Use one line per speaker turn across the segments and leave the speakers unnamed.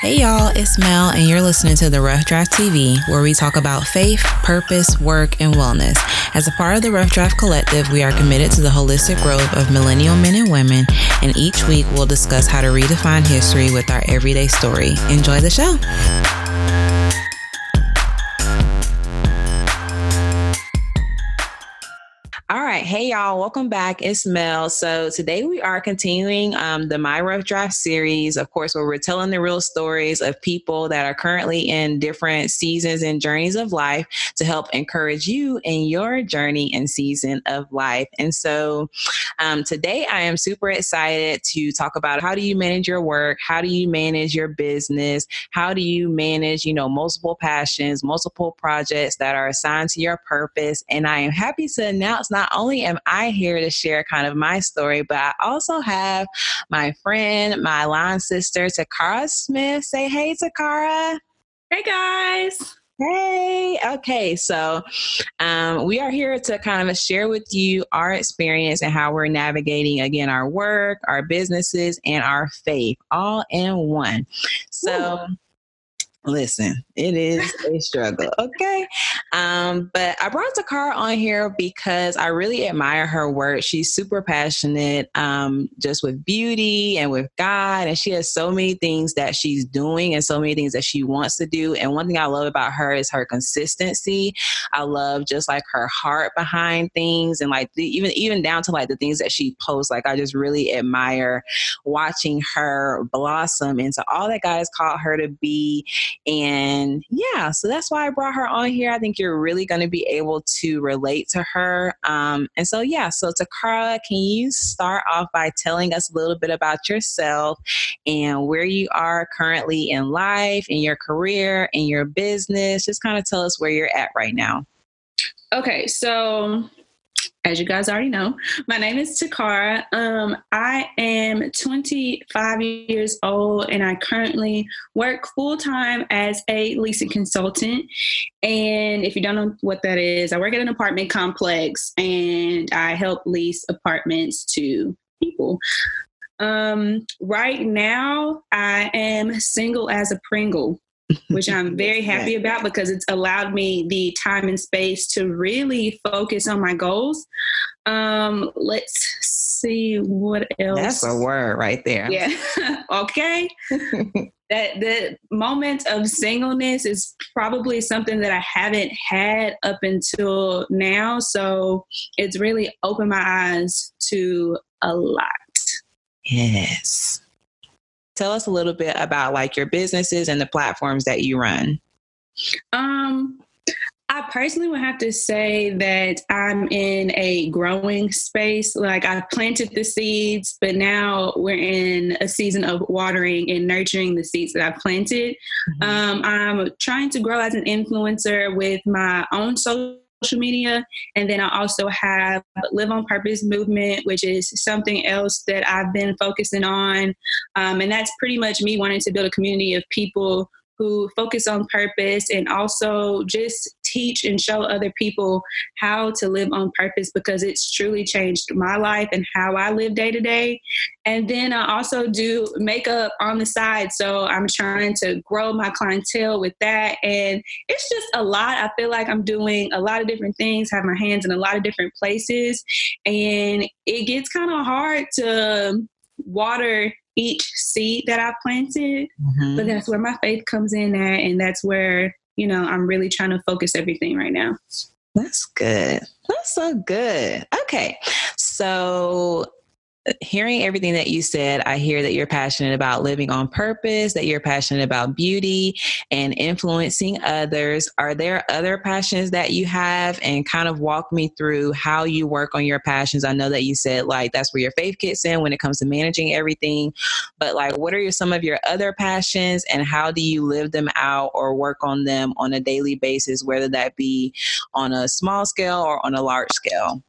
Hey y'all, it's Mel, and you're listening to the Rough Draft TV, where we talk about faith, purpose, work, and wellness. As a part of the Rough Draft Collective, we are committed to the holistic growth of millennial men and women, and each week we'll discuss how to redefine history with our everyday story. Enjoy the show. Hey, y'all. Welcome back. It's Mel. So today we are continuing um, the My Rough Draft series, of course, where we're telling the real stories of people that are currently in different seasons and journeys of life to help encourage you in your journey and season of life. And so um, today I am super excited to talk about how do you manage your work? How do you manage your business? How do you manage, you know, multiple passions, multiple projects that are assigned to your purpose? And I am happy to announce not only am I here to share kind of my story, but I also have my friend, my line sister, Takara Smith. Say hey, Takara.
Hey, guys.
Hey, okay. So, um, we are here to kind of share with you our experience and how we're navigating again our work, our businesses, and our faith all in one. So, Ooh. Listen, it is a struggle. Okay. Um, but I brought Takara on here because I really admire her work. She's super passionate, um, just with beauty and with God. And she has so many things that she's doing and so many things that she wants to do. And one thing I love about her is her consistency. I love just like her heart behind things and like the, even, even down to like the things that she posts. Like I just really admire watching her blossom into all that God has called her to be and yeah, so that's why I brought her on here. I think you're really going to be able to relate to her. Um, and so, yeah, so Takara, can you start off by telling us a little bit about yourself and where you are currently in life, in your career, in your business? Just kind of tell us where you're at right now.
Okay, so as you guys already know, my name is Takara. Um, I am 25 years old and I currently work full time as a leasing consultant. And if you don't know what that is, I work at an apartment complex and I help lease apartments to people. Um, right now, I am single as a Pringle which I'm very happy about because it's allowed me the time and space to really focus on my goals. Um, let's see what else.
That's a word right there.
Yeah. okay. that the moment of singleness is probably something that I haven't had up until now. So it's really opened my eyes to a lot.
Yes tell us a little bit about like your businesses and the platforms that you run.
Um, I personally would have to say that I'm in a growing space. Like I've planted the seeds, but now we're in a season of watering and nurturing the seeds that I've planted. Mm-hmm. Um, I'm trying to grow as an influencer with my own social social media. And then I also have Live on Purpose movement, which is something else that I've been focusing on. Um, and that's pretty much me wanting to build a community of people who focus on purpose and also just teach and show other people how to live on purpose because it's truly changed my life and how I live day to day. And then I also do makeup on the side. So I'm trying to grow my clientele with that. And it's just a lot. I feel like I'm doing a lot of different things, have my hands in a lot of different places. And it gets kind of hard to water each seed that I planted. Mm-hmm. But that's where my faith comes in at. And that's where, you know, I'm really trying to focus everything right now.
That's good. That's so good. Okay. So hearing everything that you said, I hear that you're passionate about living on purpose, that you're passionate about beauty and influencing others. Are there other passions that you have? And kind of walk me through how you work on your passions. I know that you said like that's where your faith kicks in when it comes to managing everything, but like what are your, some of your other passions and how do you live them out or work on them on a daily basis, whether that be on a small scale or on a large scale?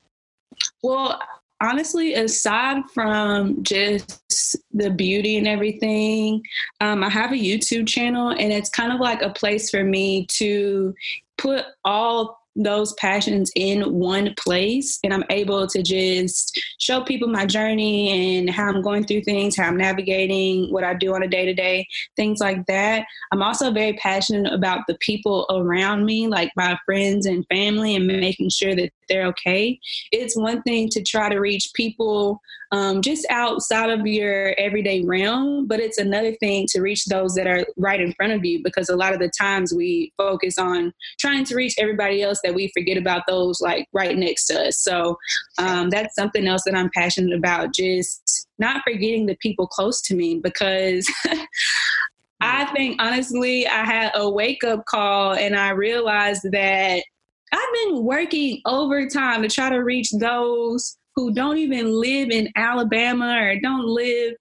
Well, honestly, aside from just the beauty and everything, um, I have a YouTube channel, and it's kind of like a place for me to put all those passions in one place and I'm able to just show people my journey and how I'm going through things, how I'm navigating what I do on a day to day, things like that. I'm also very passionate about the people around me, like my friends and family, and making sure that they're okay. It's one thing to try to reach people um, just outside of your everyday realm, but it's another thing to reach those that are right in front of you because a lot of the times we focus on trying to reach everybody else that we forget about those like right next to us. So um, that's something else that I'm passionate about, just not forgetting the people close to me because. I think honestly, I had a wake up call and I realized that I've been working overtime to try to reach those who don't even live in Alabama or don't live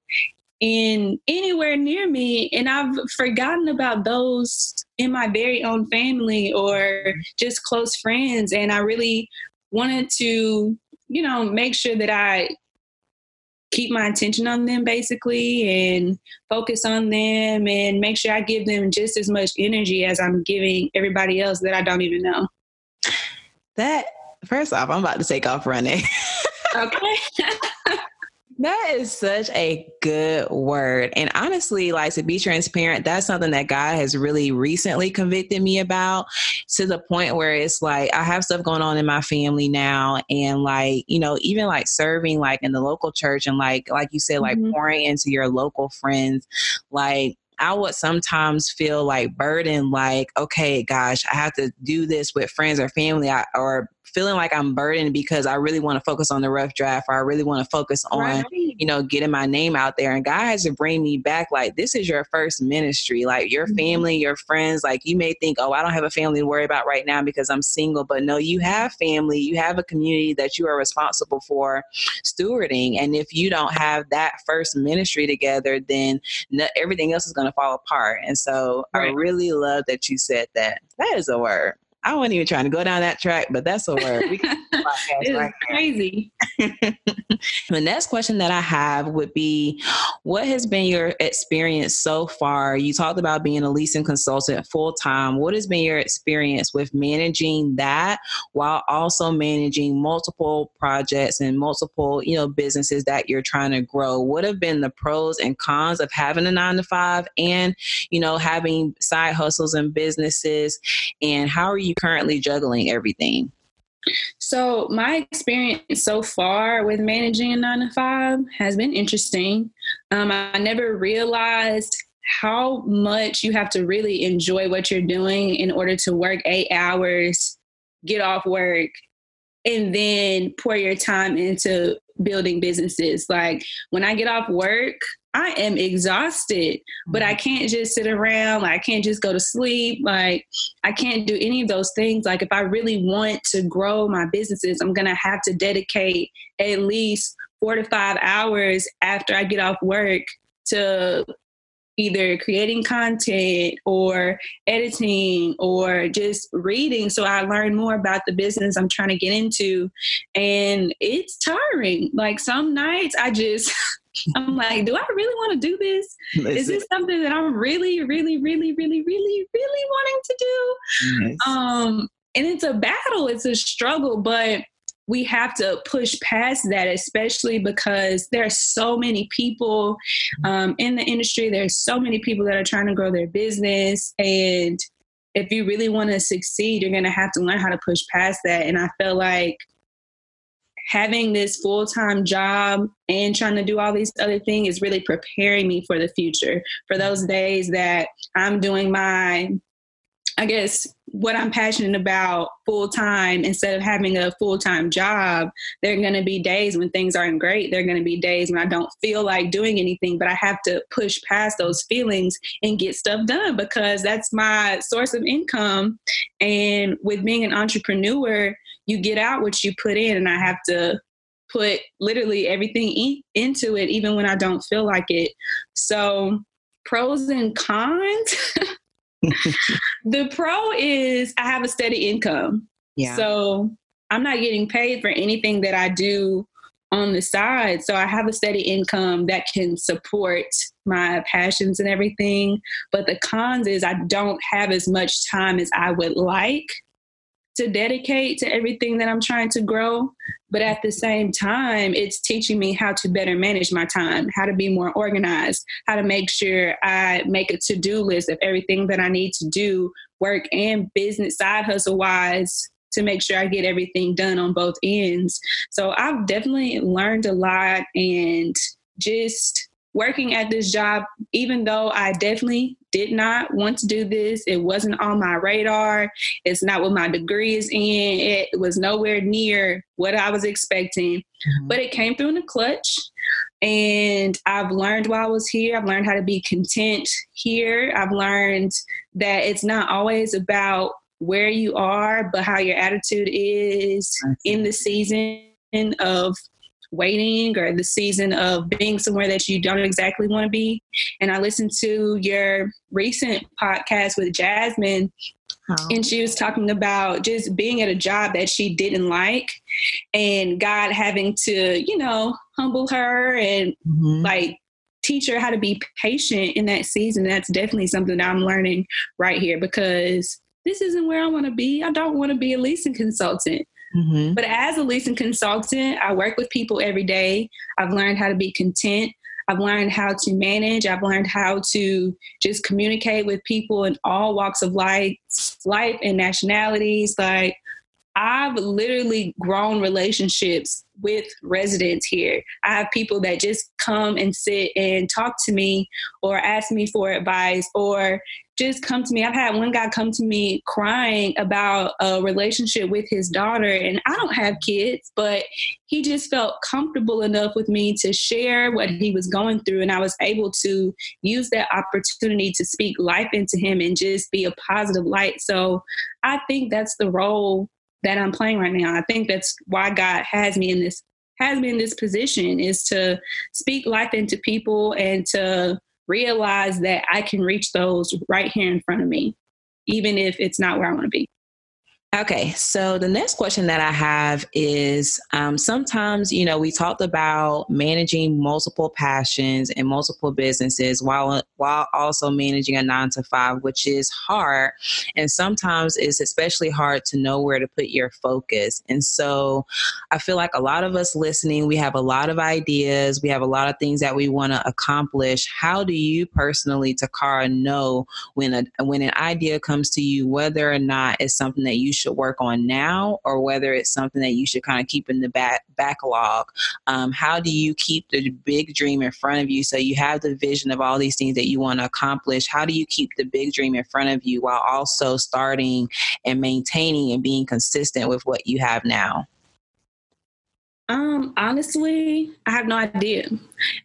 in anywhere near me. And I've forgotten about those in my very own family or just close friends. And I really wanted to, you know, make sure that I keep my attention on them basically and focus on them and make sure I give them just as much energy as I'm giving everybody else that I don't even know.
That first off, I'm about to take off running.
okay.
That is such a good word. And honestly, like to be transparent, that's something that God has really recently convicted me about to the point where it's like I have stuff going on in my family now and like, you know, even like serving like in the local church and like like you said, like mm-hmm. pouring into your local friends, like I would sometimes feel like burdened, like, okay, gosh, I have to do this with friends or family or feeling like I'm burdened because I really want to focus on the rough draft or I really want to focus on, right. you know, getting my name out there. And God has to bring me back like, this is your first ministry. Like your mm-hmm. family, your friends, like you may think, oh, I don't have a family to worry about right now because I'm single. But no, you have family, you have a community that you are responsible for stewarding. And if you don't have that first ministry together, then everything else is going to fall apart. And so right. I really love that you said that. That is a word. I wasn't even trying to go down that track, but that's a word. We can
it's right crazy.
the next question that I have would be what has been your experience so far? You talked about being a leasing consultant full time. What has been your experience with managing that while also managing multiple projects and multiple, you know, businesses that you're trying to grow? What have been the pros and cons of having a 9 to 5 and, you know, having side hustles and businesses and how are you currently juggling everything?
So, my experience so far with managing a nine to five has been interesting. Um, I never realized how much you have to really enjoy what you're doing in order to work eight hours, get off work, and then pour your time into building businesses. Like when I get off work, I am exhausted, but I mm-hmm. can't just sit around. Like, I can't just go to sleep. Like, I can't do any of those things. Like, if I really want to grow my businesses, I'm going to have to dedicate at least four to five hours after I get off work to either creating content or editing or just reading so I learn more about the business I'm trying to get into. And it's tiring. Like some nights I just I'm like, do I really want to do this? Is this something that I'm really, really, really, really, really, really wanting to do? Yes. Um, and it's a battle, it's a struggle, but we have to push past that, especially because there are so many people um, in the industry. There's so many people that are trying to grow their business. And if you really want to succeed, you're going to have to learn how to push past that. And I feel like having this full time job and trying to do all these other things is really preparing me for the future, for those days that I'm doing my, I guess, what I'm passionate about full time instead of having a full time job. There are going to be days when things aren't great. There are going to be days when I don't feel like doing anything, but I have to push past those feelings and get stuff done because that's my source of income. And with being an entrepreneur, you get out what you put in and i have to put literally everything into it even when i don't feel like it so pros and cons the pro is i have a steady income. Yeah. So i'm not getting paid for anything that i do on the side. So i have a steady income that can support my passions and everything. But the cons is i don't have as much time as i would like to dedicate to everything that I'm trying to grow. But at the same time, it's teaching me how to better manage my time, how to be more organized, how to make sure I make a to do list of everything that I need to do, work and business side hustle wise, to make sure I get everything done on both ends. So I've definitely learned a lot and just working at this job, even though I definitely did not want to do this, it wasn't on my radar. It's not what my degree is in. It was nowhere near what I was expecting, mm-hmm. but it came through in the clutch. And I've learned while I was here, I've learned how to be content here. I've learned that it's not always about where you are, but how your attitude is in the season of waiting or the season of being somewhere that you don't exactly want to be. And I listened to your recent podcast with Jasmine, oh. and she was talking about just being at a job that she didn't like and God having to, you know, humble her and mm-hmm. like teach her how to be patient in that season. That's definitely something that I'm learning right here because this isn't where I want to be. I don't want to be a leasing consultant. Mm-hmm. But as a leasing consultant, I work with people every day. I've learned how to be content. I've learned how to manage. I've learned how to just communicate with people in all walks of life, life and nationalities. Like I've literally grown relationships with residents here. I have people that just come and sit and talk to me or ask me for advice or just come to me. I've had one guy come to me crying about a relationship with his daughter, and I don't have kids, but he just felt comfortable enough with me to share what he was going through. And I was able to use that opportunity to speak life into him and just be a positive light. So I think that's the role that I'm playing right now. I think that's why God has me in this has me in this position is to speak life into people and to realize that I can reach those right here in front of me, even if it's not where I want to be.
Okay, so the next question that I have is um, sometimes, you know, we talked about managing multiple passions and multiple businesses while while also managing a nine to five, which is hard. And sometimes it's especially hard to know where to put your focus. And so I feel like a lot of us listening, we have a lot of ideas, we have a lot of things that we want to accomplish. How do you personally, Takara, know when a when an idea comes to you, whether or not it's something that you should work on now or whether it's something that you should kind of keep in the back backlog um, how do you keep the big dream in front of you so you have the vision of all these things that you want to accomplish how do you keep the big dream in front of you while also starting and maintaining and being consistent with what you have now
um, honestly, I have no idea.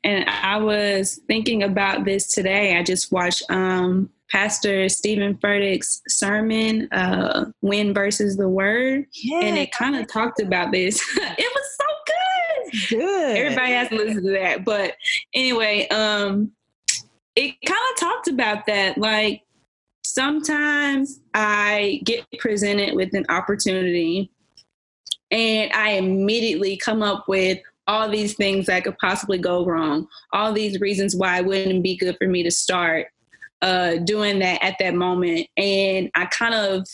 And I was thinking about this today. I just watched um Pastor Steven Furtick's sermon, uh, Wind versus the Word. Yeah. And it kind of talked about this. it was so good. Good. Everybody has to listen to that. But anyway, um, it kind of talked about that. Like sometimes I get presented with an opportunity and I immediately come up with all these things that could possibly go wrong, all these reasons why it wouldn't be good for me to start uh, doing that at that moment. And I kind of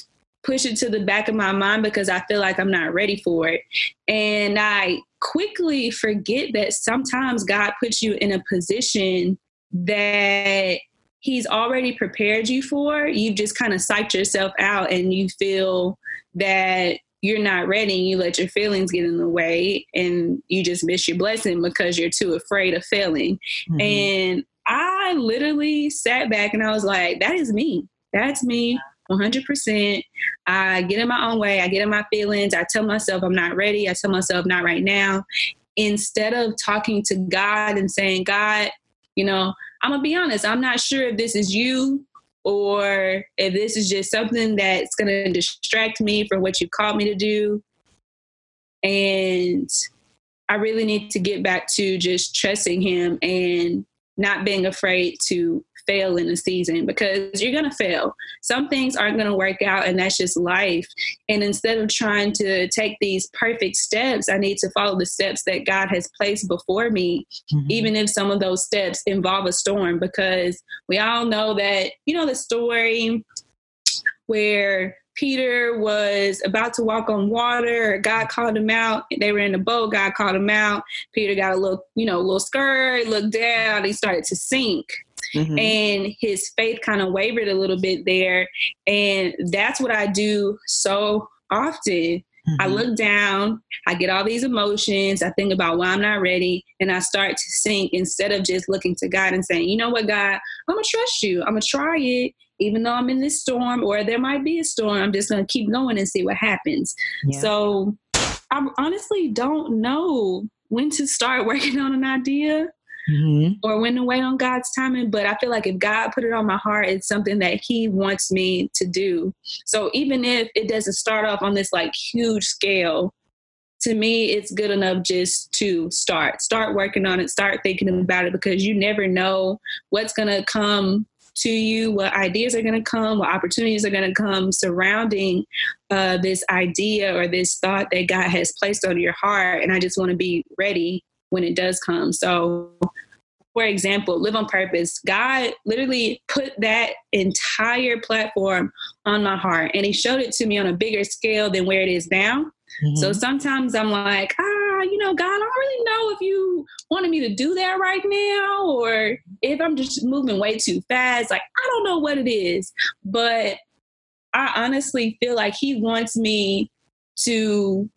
push it to the back of my mind because I feel like I'm not ready for it. And I quickly forget that sometimes God puts you in a position that He's already prepared you for. You've just kind of psyched yourself out and you feel that you're not ready and you let your feelings get in the way and you just miss your blessing because you're too afraid of failing. Mm-hmm. And I literally sat back and I was like, that is me. That's me 100%. I get in my own way. I get in my feelings. I tell myself I'm not ready. I tell myself not right now. Instead of talking to God and saying, God, you know, I'm going to be honest, I'm not sure if this is you or if this is just something that's going to distract me from what you called me to do. And I really need to get back to just trusting Him and not being afraid to fail in a season because you're going to fail. Some things aren't going to work out, and that's just life. And instead of trying to take these perfect steps, I need to follow the steps that God has placed before me, mm-hmm. even if some of those steps involve a storm, because we all know that, you know, the story where Peter was about to walk on water. God called him out. They were in a boat. God called him out. Peter got a little, you know, a little scared, looked down. He started to sink. Mm-hmm. And his faith kind of wavered a little bit there. And that's what I do so often. Mm-hmm. I look down, I get all these emotions, I think about why I'm not ready, and I start to sink instead of just looking to God and saying, you know what, God, I'm gonna trust you. I'm gonna try it even though I'm in this storm or there might be a storm, I'm just going to keep going and see what happens. Yeah. So I honestly don't know when to start working on an idea mm-hmm. or when to wait on God's timing. But I feel like if God put it on my heart, it's something that He wants me to do. So even if it doesn't start off on this like huge scale, to me, it's good enough just to start. Start working on it, start thinking about it because you never know what's going to come to you, what ideas are going to come, what opportunities are going to come surrounding uh, this idea or this thought that God has placed on your heart. And I just want to be ready when it does come. So, for example, Live on Purpose, God literally put that entire platform on my heart and He showed it to me on a bigger scale than where it is now. Mm-hmm. So sometimes I'm like, ah, you know, God, I don't really know if you wanted me to do that right now or if I'm just moving way too fast. Like, I don't know what it is. But I honestly feel like He wants me to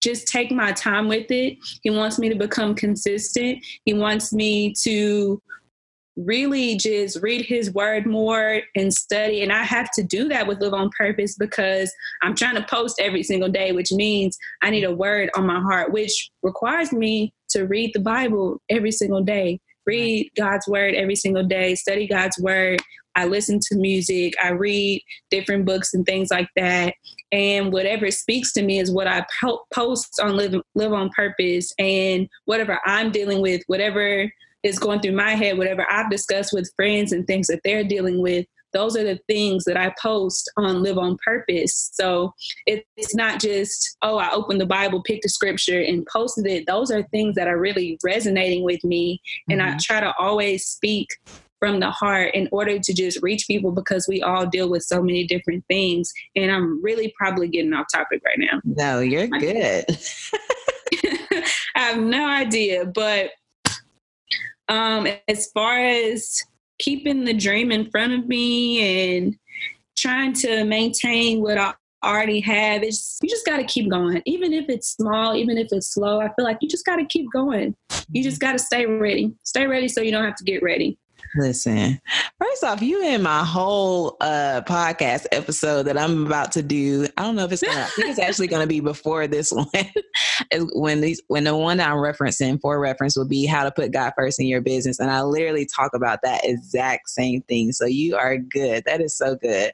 just take my time with it. He wants me to become consistent. He wants me to really just read his word more and study. And I have to do that with Live on Purpose because I'm trying to post every single day, which means I need a word on my heart, which requires me to read the Bible every single day, read God's word every single day, study God's word. I listen to music, I read different books and things like that. And whatever speaks to me is what I po- post on Live, Live on Purpose. And whatever I'm dealing with, whatever is going through my head, whatever I've discussed with friends and things that they're dealing with, those are the things that I post on Live on Purpose. So it's not just, oh, I opened the Bible, picked a scripture, and posted it. Those are things that are really resonating with me. Mm-hmm. And I mm-hmm. try to always speak from the heart in order to just reach people because we all deal with so many different things. And I'm really probably getting off topic right now.
No, you're good.
I have no idea, but um, as far as keeping the dream in front of me and trying to maintain what I already have, it's you just got to keep going, even if it's small, even if it's slow. I feel like you just got to keep going. You just got to stay ready. Stay ready so you don't have to get ready.
Listen, first off, you in my whole uh podcast episode that I'm about to do. I don't know if it's gonna. I think it's actually gonna be before this one. when these, when the one that I'm referencing for reference will be how to put God first in your business, and I literally talk about that exact same thing. So you are good. That is so good.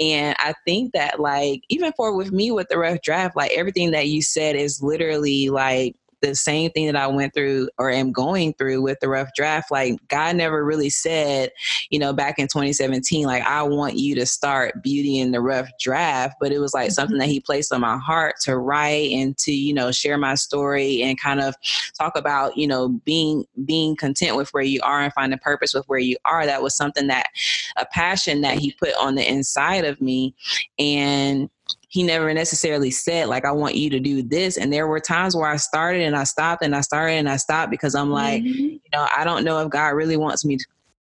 And I think that like even for with me with the rough draft, like everything that you said is literally like the same thing that I went through or am going through with the rough draft. Like God never really said, you know, back in 2017, like I want you to start beauty in the rough draft, but it was like mm-hmm. something that He placed on my heart to write and to you know share my story and kind of talk about you know being being content with where you are and finding purpose with where you are. That was something that a passion that He put on the inside of me and he never necessarily said like i want you to do this and there were times where i started and i stopped and i started and i stopped because i'm like mm-hmm. you know i don't know if god really wants me to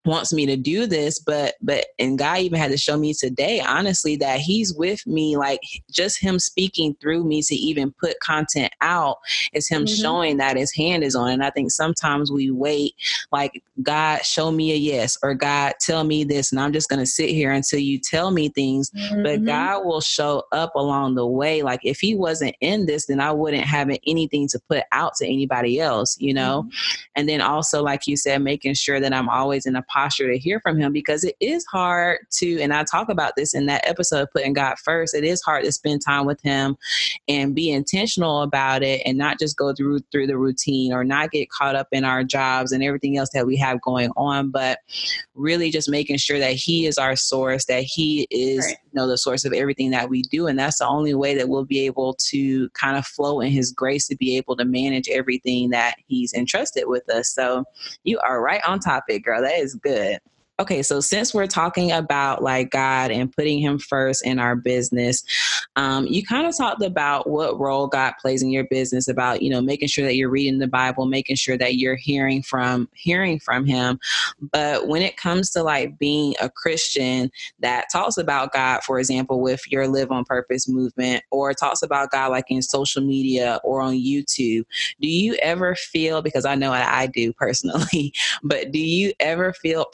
wants me to do this but but and god even had to show me today honestly that he's with me like just him speaking through me to even put content out is him mm-hmm. showing that his hand is on and i think sometimes we wait like god show me a yes or god tell me this and i'm just going to sit here until you tell me things mm-hmm. but god will show up along the way like if he wasn't in this then i wouldn't have anything to put out to anybody else you know mm-hmm. and then also like you said making sure that i'm always in a posture to hear from him because it is hard to, and I talk about this in that episode, putting God first. It is hard to spend time with him and be intentional about it and not just go through through the routine or not get caught up in our jobs and everything else that we have going on, but really just making sure that he is our source, that he is right. you know the source of everything that we do. And that's the only way that we'll be able to kind of flow in his grace to be able to manage everything that he's entrusted with us. So you are right on topic, girl. That is good good okay, so since we're talking about like God and putting Him first in our business, um, you kind of talked about what role God plays in your business, about you know making sure that you're reading the Bible, making sure that you're hearing from hearing from Him. But when it comes to like being a Christian that talks about God, for example, with your Live on Purpose movement, or talks about God like in social media or on YouTube, do you ever feel? Because I know I do personally, but do you ever feel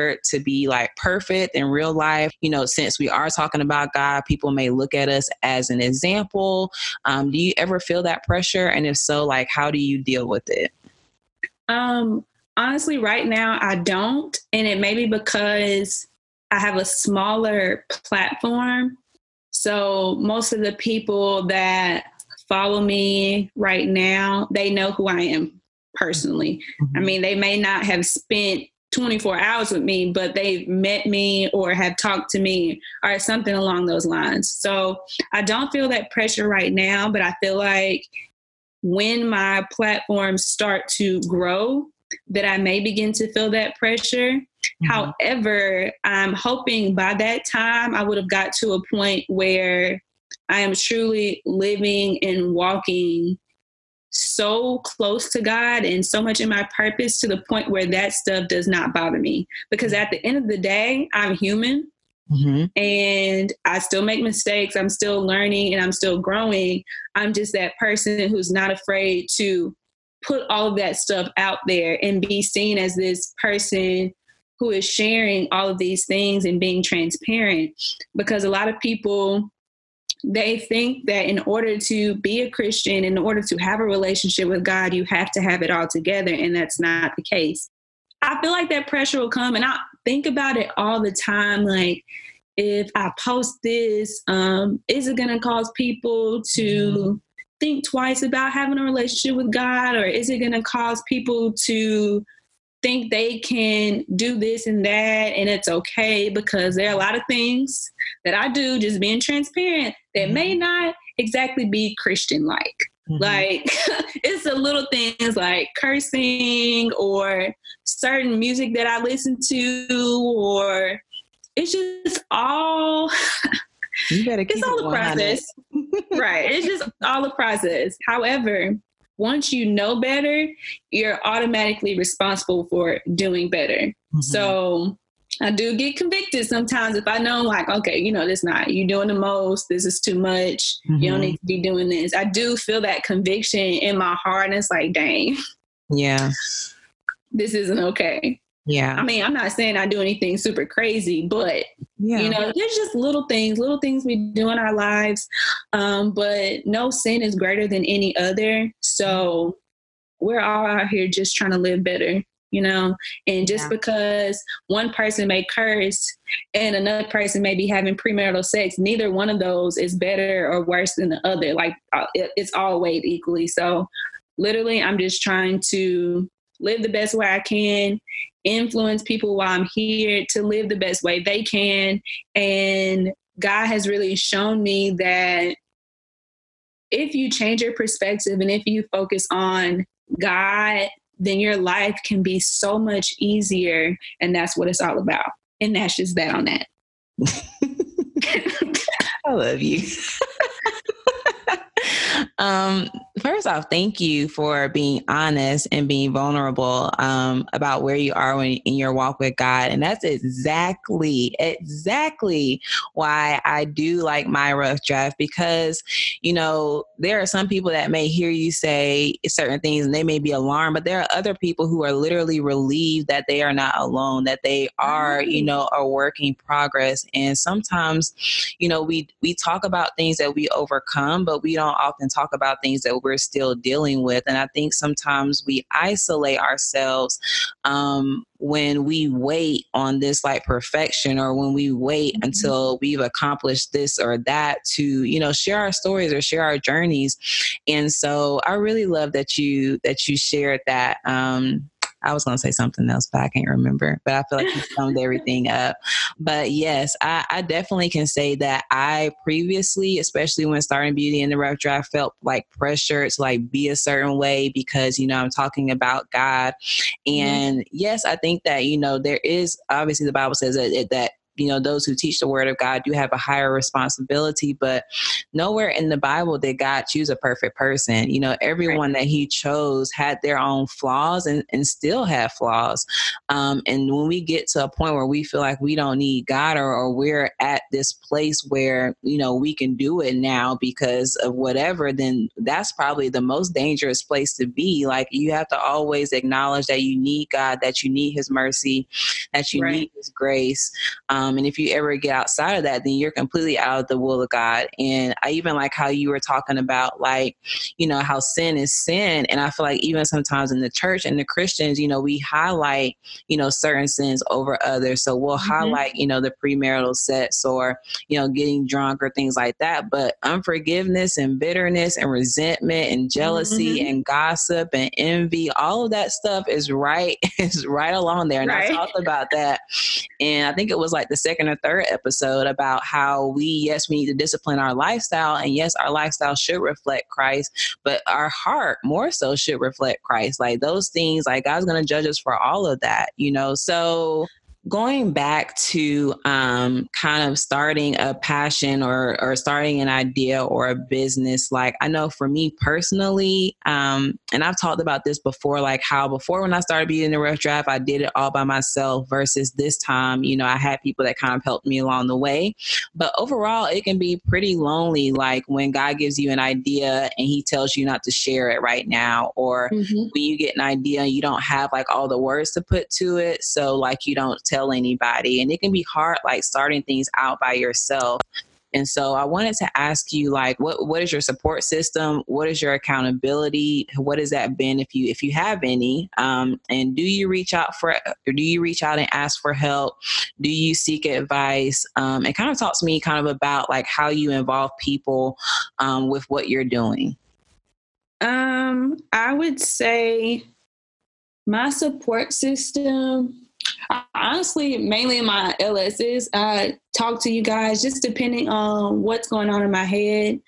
pressure? to be like perfect in real life. You know, since we are talking about God, people may look at us as an example. Um, do you ever feel that pressure? And if so, like, how do you deal with it?
Um, honestly, right now, I don't. And it may be because I have a smaller platform. So most of the people that follow me right now, they know who I am personally. Mm-hmm. I mean, they may not have spent 24 hours with me, but they've met me or have talked to me or something along those lines. So I don't feel that pressure right now, but I feel like when my platforms start to grow, that I may begin to feel that pressure. Mm-hmm. However, I'm hoping by that time I would have got to a point where I am truly living and walking so close to God and so much in my purpose to the point where that stuff does not bother me. Because at the end of the day, I'm human mm-hmm. and I still make mistakes. I'm still learning and I'm still growing. I'm just that person who's not afraid to put all of that stuff out there and be seen as this person who is sharing all of these things and being transparent. Because a lot of people, they think that in order to be a Christian, in order to have a relationship with God, you have to have it all together. And that's not the case. I feel like that pressure will come, and I think about it all the time. Like, if I post this, um, is it going to cause people to mm-hmm. think twice about having a relationship with God, or is it going to cause people to think they can do this and that and it's okay because there are a lot of things that I do just being transparent that mm-hmm. may not exactly be Christian like. Mm-hmm. Like it's the little things like cursing or certain music that I listen to or it's just all
you better keep
it's all a process. right. It's just all a process. However, once you know better, you're automatically responsible for doing better. Mm-hmm. So I do get convicted sometimes if I know like, okay, you know, this not you doing the most, this is too much, mm-hmm. you don't mm-hmm. need to be doing this. I do feel that conviction in my heart and it's like, dang.
Yeah.
This isn't okay.
Yeah.
I mean, I'm not saying I do anything super crazy, but yeah. you know, there's just little things, little things we do in our lives. Um, but no sin is greater than any other. So we're all out here just trying to live better, you know. And just yeah. because one person may curse and another person may be having premarital sex, neither one of those is better or worse than the other. Like uh, it's all weighed equally. So literally, I'm just trying to live the best way I can, influence people while I'm here to live the best way they can. And God has really shown me that if you change your perspective and if you focus on God, then your life can be so much easier. And that's what it's all about. And that's just that on that.
I love you. um, first off, thank you for being honest and being vulnerable um, about where you are when, in your walk with God. And that's exactly, exactly why I do like my rough draft because, you know, there are some people that may hear you say certain things and they may be alarmed, but there are other people who are literally relieved that they are not alone, that they are, you know, a working progress. And sometimes, you know, we we talk about things that we overcome, but we don't often talk about things that we're still dealing with. And I think sometimes we isolate ourselves um, when we wait on this like perfection or when we wait mm-hmm. until we've accomplished this or that to you know share our stories or share our journeys and so i really love that you that you shared that um I was going to say something else, but I can't remember. But I feel like you summed everything up. But yes, I, I, definitely can say that I previously, especially when starting Beauty in the Rough Draft, felt like pressure to like be a certain way because, you know, I'm talking about God. Mm-hmm. And mm-hmm. yes, I think that, you know, there is obviously the Bible says that, that you know those who teach the word of god do have a higher responsibility but nowhere in the bible did god choose a perfect person you know everyone right. that he chose had their own flaws and, and still have flaws um, and when we get to a point where we feel like we don't need god or, or we're at this place where you know we can do it now because of whatever then that's probably the most dangerous place to be like you have to always acknowledge that you need god that you need his mercy that you right. need his grace um, um, and if you ever get outside of that, then you're completely out of the will of God. And I even like how you were talking about, like, you know, how sin is sin. And I feel like even sometimes in the church and the Christians, you know, we highlight, you know, certain sins over others. So we'll mm-hmm. highlight, you know, the premarital sex or, you know, getting drunk or things like that. But unforgiveness and bitterness and resentment and jealousy mm-hmm. and gossip and envy, all of that stuff is right, is right along there. And right. I talked about that. And I think it was like the second or third episode about how we, yes, we need to discipline our lifestyle. And yes, our lifestyle should reflect Christ, but our heart more so should reflect Christ. Like those things, like God's going to judge us for all of that, you know? So going back to um, kind of starting a passion or, or starting an idea or a business, like I know for me personally, um, and I've talked about this before, like how before when I started being in the rough draft, I did it all by myself versus this time, you know, I had people that kind of helped me along the way. But overall, it can be pretty lonely, like when God gives you an idea and he tells you not to share it right now, or mm-hmm. when you get an idea and you don't have like all the words to put to it. So, like, you don't tell anybody. And it can be hard, like starting things out by yourself. And so I wanted to ask you, like, what what is your support system? What is your accountability? What has that been, if you if you have any? Um, and do you reach out for, or do you reach out and ask for help? Do you seek advice? Um, and kind of talk to me, kind of about like how you involve people um, with what you're doing.
Um, I would say my support system honestly, mainly in my LSs, I talk to you guys just depending on what's going on in my head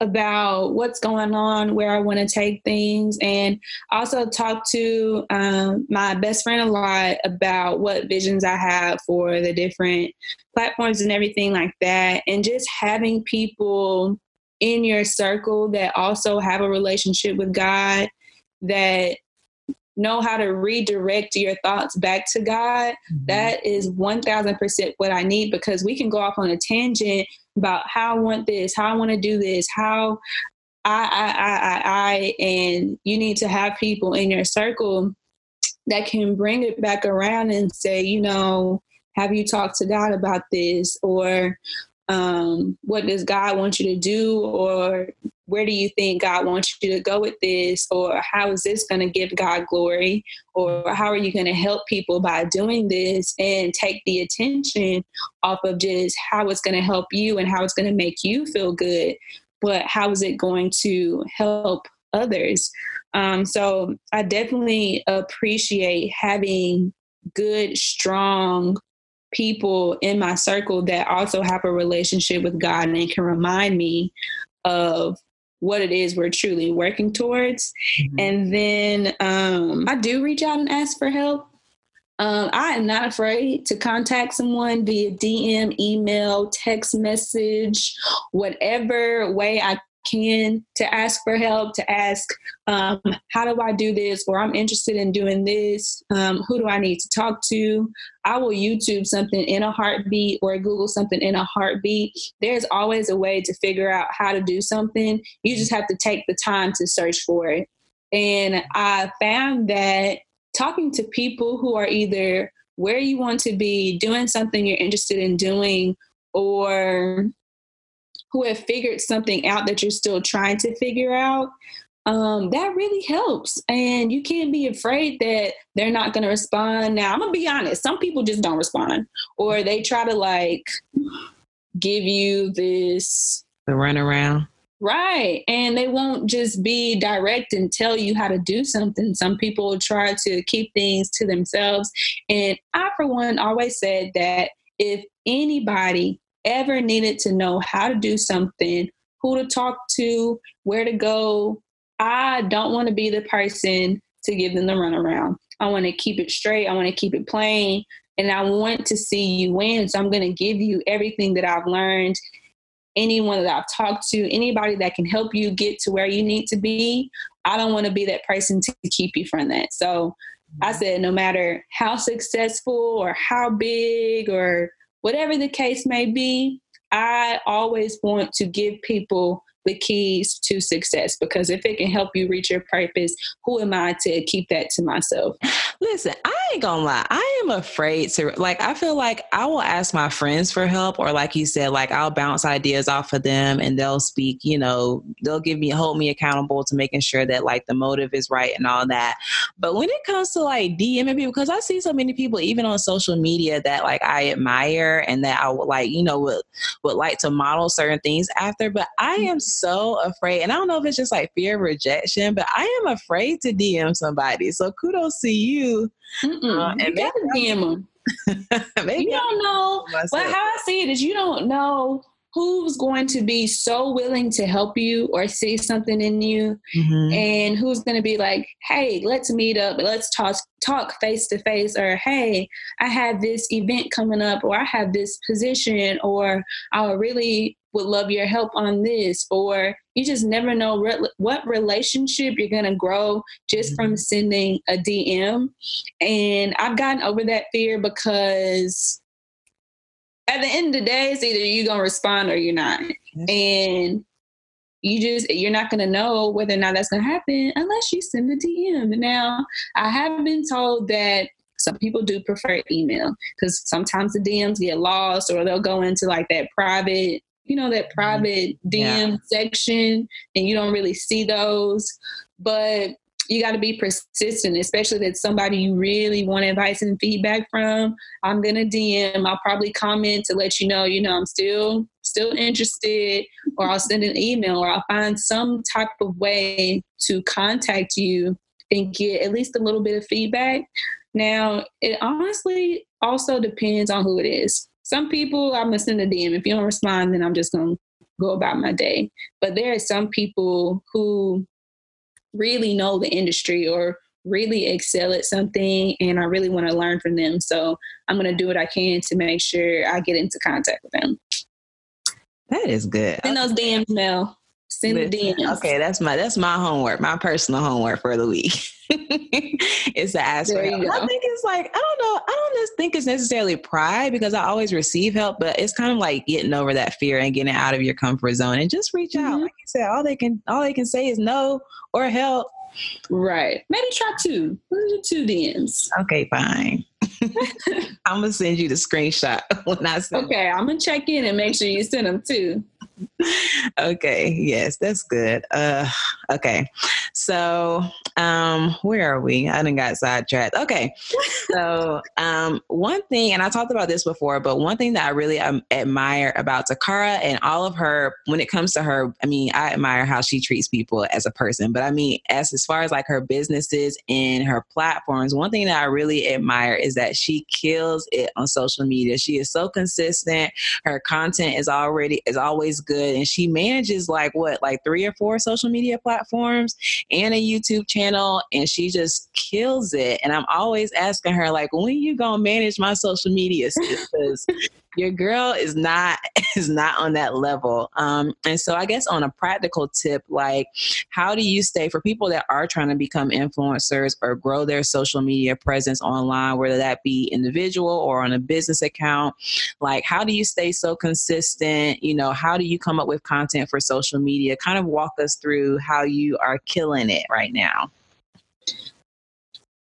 about what's going on, where I want to take things, and also talk to um, my best friend a lot about what visions I have for the different platforms and everything like that. And just having people in your circle that also have a relationship with God that know how to redirect your thoughts back to God, mm-hmm. that is 1000% what I need because we can go off on a tangent about how I want this, how I want to do this, how I, I, I, I, I, and you need to have people in your circle that can bring it back around and say, you know, have you talked to God about this? Or um, what does God want you to do? Or where do you think God wants you to go with this? Or how is this going to give God glory? Or how are you going to help people by doing this and take the attention off of just how it's going to help you and how it's going to make you feel good? But how is it going to help others? Um, so I definitely appreciate having good, strong people in my circle that also have a relationship with God and can remind me of what it is we're truly working towards. Mm-hmm. And then um, I do reach out and ask for help. Um, I am not afraid to contact someone via DM, email, text message, whatever way I can to ask for help, to ask, um, how do I do this? Or I'm interested in doing this. Um, who do I need to talk to? I will YouTube something in a heartbeat or Google something in a heartbeat. There's always a way to figure out how to do something. You just have to take the time to search for it. And I found that talking to people who are either where you want to be, doing something you're interested in doing, or who have figured something out that you're still trying to figure out, um, that really helps. And you can't be afraid that they're not going to respond. Now, I'm going to be honest, some people just don't respond, or they try to like give you this
the runaround.
Right. And they won't just be direct and tell you how to do something. Some people try to keep things to themselves. And I, for one, always said that if anybody ever needed to know how to do something, who to talk to, where to go, I don't want to be the person to give them the runaround. I want to keep it straight. I want to keep it plain. And I want to see you win. So I'm going to give you everything that I've learned anyone that I've talked to, anybody that can help you get to where you need to be, I don't want to be that person to keep you from that. So I mm-hmm. said, no matter how successful or how big or whatever the case may be, I always want to give people the keys to success because if it can help you reach your purpose, who am I to keep that to myself?
Listen, I ain't gonna lie. I am afraid to like I feel like I will ask my friends for help or like you said, like I'll bounce ideas off of them and they'll speak, you know, they'll give me hold me accountable to making sure that like the motive is right and all that. But when it comes to like DMing people, because I see so many people even on social media that like I admire and that I would like, you know, would would like to model certain things after, but I mm-hmm. am so afraid. And I don't know if it's just like fear of rejection, but I am afraid to DM somebody. So kudos to you.
Uh, and you gotta DM them. you don't know. But how I see it is you don't know who's going to be so willing to help you or see something in you mm-hmm. and who's going to be like hey let's meet up let's talk talk face to face or hey i have this event coming up or i have this position or i really would love your help on this or you just never know re- what relationship you're going to grow just mm-hmm. from sending a dm and i've gotten over that fear because at the end of the day it's either you're going to respond or you're not yes. and you just you're not going to know whether or not that's going to happen unless you send a dm now i have been told that some people do prefer email because sometimes the DMs get lost or they'll go into like that private you know, that mm-hmm. private DM yeah. section and you don't really see those. But you got to be persistent, especially that somebody you really want advice and feedback from. I'm gonna DM. I'll probably comment to let you know, you know, I'm still still interested, or I'll send an email, or I'll find some type of way to contact you and get at least a little bit of feedback. Now, it honestly also depends on who it is. Some people I'm gonna send a DM. If you don't respond, then I'm just gonna go about my day. But there are some people who really know the industry or really excel at something and I really want to learn from them. So I'm going to do what I can to make sure I get into contact with them.
That is good.
Send those DMs, Mel. Send Listen, the DMs.
Okay, that's my that's my homework, my personal homework for the week. it's to ask for help. I think it's like I don't know. I don't just think it's necessarily pride because I always receive help, but it's kind of like getting over that fear and getting out of your comfort zone and just reach mm-hmm. out. Like you said, all they can all they can say is no or help.
Right. Maybe try two. two DMs.
Okay, fine. I'm gonna send you the screenshot when I
send. Okay, I'm gonna check in and make sure you send them too
okay yes that's good. Uh okay. So um where are we? I didn't got sidetracked. Okay. So um one thing and i talked about this before but one thing that i really um, admire about takara and all of her when it comes to her i mean i admire how she treats people as a person but i mean as as far as like her businesses and her platforms one thing that i really admire is that she kills it on social media. She is so consistent. Her content is already is always good. And she manages like what like three or four social media platforms and a youtube channel and she just kills it. And i'm always asking her like when you gonna manage my social media because your girl is not is not on that level. Um, and so i guess on a practical tip like how do you stay for people that are trying to become influencers or grow their social media presence online whether that be individual or on a business account like how do you stay so consistent? You know how do you come up with content for social media? Kind of walk us through how you are killing it right now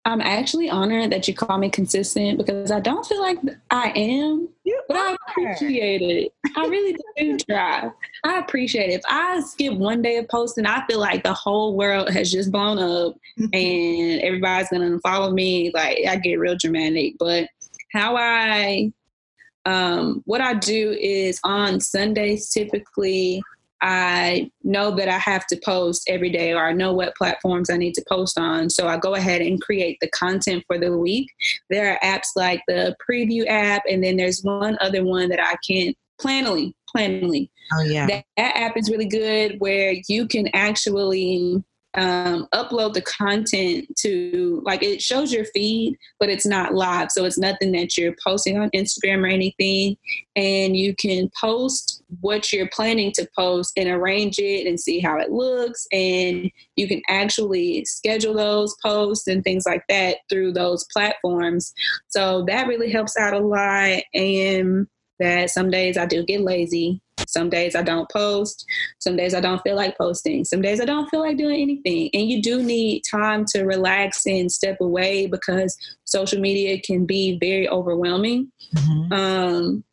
I'm actually honored that you call me consistent because I don't feel like I am, you but are. I appreciate it. I really do try. I appreciate it. If I skip one day of posting, I feel like the whole world has just blown up and everybody's gonna follow me. Like I get real dramatic. But how I um, what I do is on Sundays typically I know that I have to post every day or I know what platforms I need to post on. So I go ahead and create the content for the week. There are apps like the preview app, and then there's one other one that I can't Planoly. Planoly.
Oh yeah.
That, that app is really good where you can actually um, upload the content to like it shows your feed, but it's not live. So it's nothing that you're posting on Instagram or anything. And you can post what you're planning to post and arrange it and see how it looks. And you can actually schedule those posts and things like that through those platforms. So that really helps out a lot. And that some days I do get lazy some days I don't post. Some days I don't feel like posting. Some days I don't feel like doing anything. And you do need time to relax and step away because social media can be very overwhelming. Mm-hmm. Um,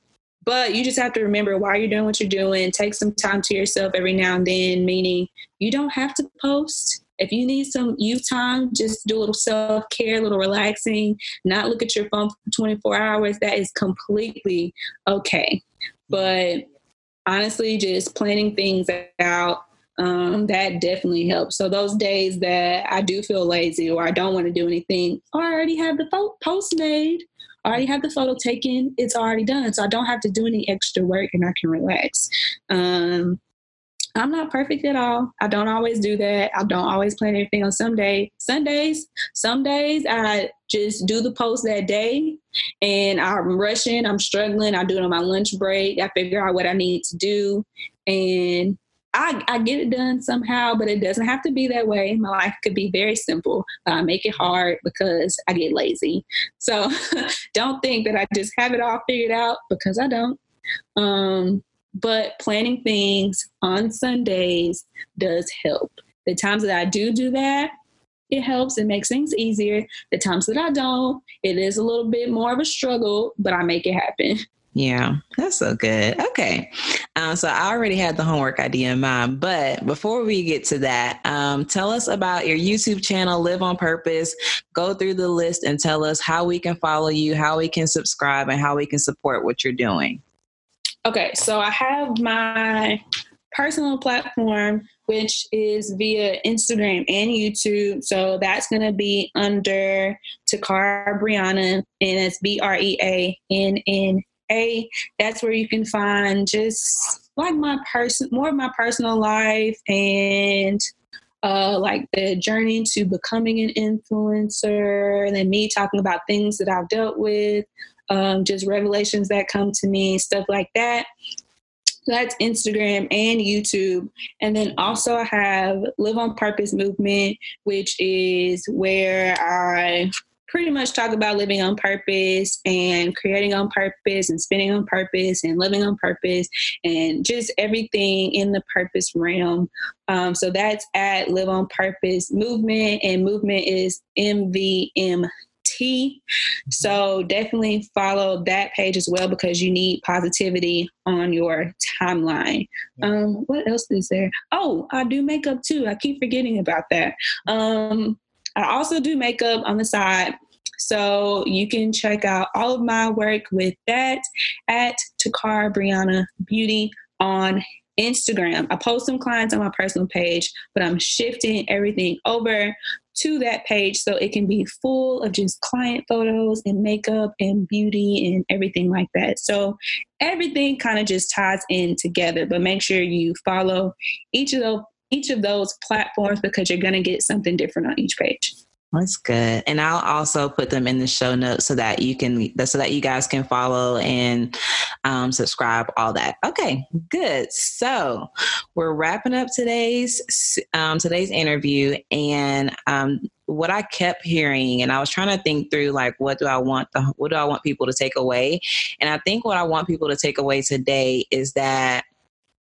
but you just have to remember why you're doing what you're doing. Take some time to yourself every now and then, meaning you don't have to post. If you need some you time, just do a little self care, a little relaxing, not look at your phone for 24 hours. That is completely okay. But honestly, just planning things out, um, that definitely helps. So those days that I do feel lazy or I don't want to do anything, I already have the post made. I already have the photo taken. It's already done. So I don't have to do any extra work and I can relax. Um, I'm not perfect at all. I don't always do that. I don't always plan everything on some day. Sundays, some days I just do the post that day and I'm rushing, I'm struggling, I do it on my lunch break. I figure out what I need to do and I, I get it done somehow, but it doesn't have to be that way. My life could be very simple. I make it hard because I get lazy. So don't think that I just have it all figured out because I don't. Um, but planning things on Sundays does help. The times that I do do that, it helps. It makes things easier. The times that I don't, it is a little bit more of a struggle, but I make it happen.
Yeah, that's so good. Okay. Um, so I already had the homework idea in mind, but before we get to that, um, tell us about your YouTube channel, Live on Purpose. Go through the list and tell us how we can follow you, how we can subscribe, and how we can support what you're doing.
Okay, so I have my personal platform, which is via Instagram and YouTube. So that's going to be under Takara Breanna, and it's B R E A N N A. That's where you can find just like my person, more of my personal life and uh, like the journey to becoming an influencer, and then me talking about things that I've dealt with, um, just revelations that come to me, stuff like that. That's Instagram and YouTube. And then also I have Live on Purpose Movement, which is where I pretty much talk about living on purpose and creating on purpose and spending on purpose and living on purpose and just everything in the purpose realm. Um, so that's at Live on Purpose Movement, and movement is MVM T. So definitely follow that page as well because you need positivity on your timeline. Um, what else is there? Oh, I do makeup too. I keep forgetting about that. Um, I also do makeup on the side. So you can check out all of my work with that at Takara Breanna Beauty on Instagram. I post some clients on my personal page, but I'm shifting everything over to that page so it can be full of just client photos and makeup and beauty and everything like that. So everything kind of just ties in together, but make sure you follow each of those each of those platforms because you're going to get something different on each page.
That's good. And I'll also put them in the show notes so that you can, so that you guys can follow and um, subscribe, all that. Okay, good. So we're wrapping up today's um, today's interview, and um, what I kept hearing, and I was trying to think through like, what do I want the, what do I want people to take away? And I think what I want people to take away today is that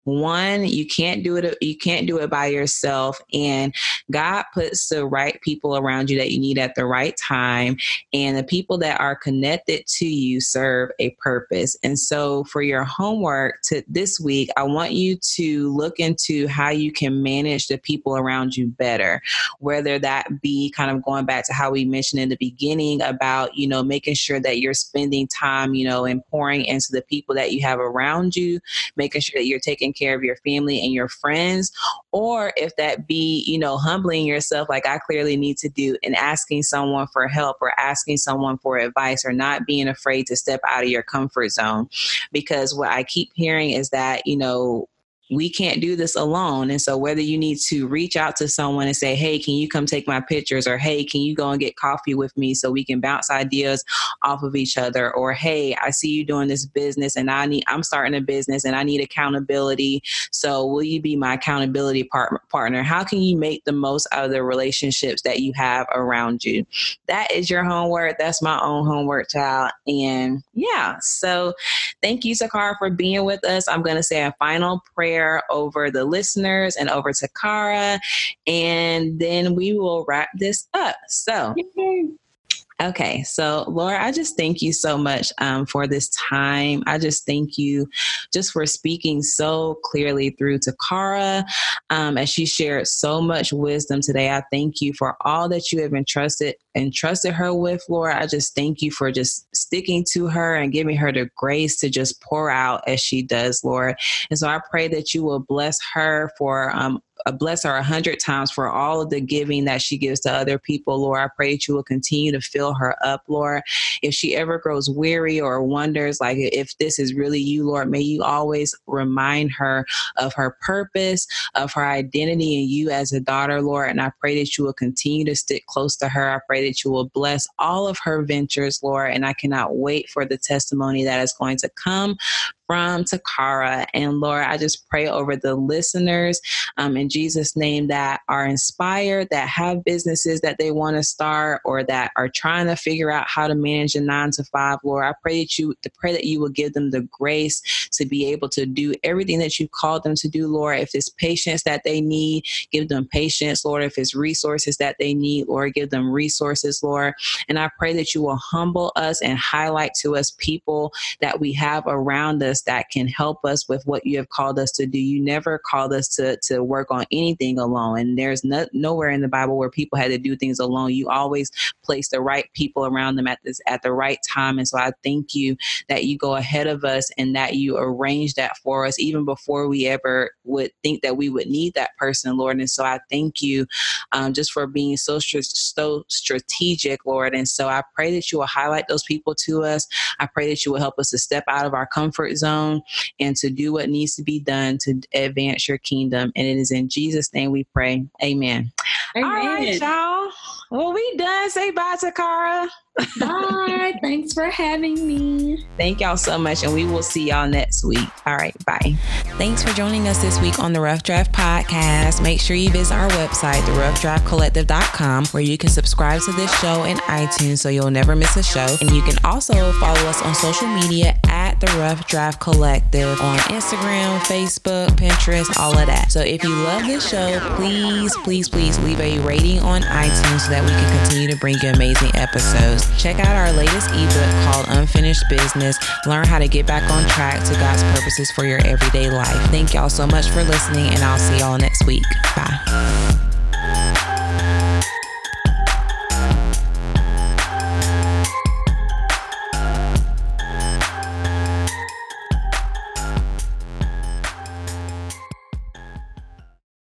one you can't do it you can't do it by yourself and god puts the right people around you that you need at the right time and the people that are connected to you serve a purpose. And so for your homework to this week i want you to look into how you can manage the people around you better whether that be kind of going back to how we mentioned in the beginning about you know making sure that you're spending time you know and pouring into the people that you have around you making sure that you're taking taking care of your family and your friends, or if that be, you know, humbling yourself like I clearly need to do and asking someone for help or asking someone for advice or not being afraid to step out of your comfort zone. Because what I keep hearing is that, you know, we can't do this alone. And so, whether you need to reach out to someone and say, Hey, can you come take my pictures? Or, Hey, can you go and get coffee with me so we can bounce ideas off of each other? Or, Hey, I see you doing this business and I need, I'm starting a business and I need accountability. So, will you be my accountability par- partner? How can you make the most out of the relationships that you have around you? That is your homework. That's my own homework, child. And yeah, so thank you, Takara, for being with us. I'm going to say a final prayer over the listeners and over to Kara, and then we will wrap this up. So, Okay, so Lord, I just thank you so much um, for this time. I just thank you just for speaking so clearly through to Kara um, as she shared so much wisdom today. I thank you for all that you have entrusted entrusted her with, Lord. I just thank you for just sticking to her and giving her the grace to just pour out as she does, Lord. And so I pray that you will bless her for um, Uh, bless her a hundred times for all of the giving that she gives to other people, Lord. I pray that you will continue to fill her up, Lord. If she ever grows weary or wonders, like if this is really you, Lord, may you always remind her of her purpose, of her identity in you as a daughter, Lord. And I pray that you will continue to stick close to her. I pray that you will bless all of her ventures, Lord. And I cannot wait for the testimony that is going to come from Takara. And Lord, I just pray over the listeners um, in Jesus' name that are inspired, that have businesses that they want to start or that are trying to figure out how to manage a nine to five. Lord, I pray that you pray that you will give them the grace to be able to do everything that you've called them to do, Lord. If it's patience that they need, give them patience, Lord. If it's resources that they need, Lord, give them resources, Lord. And I pray that you will humble us and highlight to us people that we have around us that can help us with what you have called us to do. You never called us to, to work on anything alone. And there's no, nowhere in the Bible where people had to do things alone. You always place the right people around them at this at the right time. And so I thank you that you go ahead of us and that you arrange that for us even before we ever would think that we would need that person, Lord. And so I thank you um, just for being so, so strategic, Lord. And so I pray that you will highlight those people to us. I pray that you will help us to step out of our comfort zone and to do what needs to be done to advance your kingdom. And it is in Jesus' name we pray. Amen. Amen. All right, y'all. Well, we done. Say bye to Kara.
Bye. Thanks for having me.
Thank y'all so much, and we will see y'all next week. All right. Bye. Thanks for joining us this week on the Rough Draft Podcast. Make sure you visit our website, theroughdraftcollective.com, where you can subscribe to this show in iTunes so you'll never miss a show. And you can also follow us on social media at the Rough Draft Collective on Instagram, Facebook, Pinterest, all of that. So if you love this show, please, please, please leave a rating on iTunes so that we can continue to bring you amazing episodes. Check out our latest ebook called Unfinished Business. Learn how to get back on track to God's purposes for your everyday life. Thank y'all so much for listening, and I'll see y'all next week. Bye.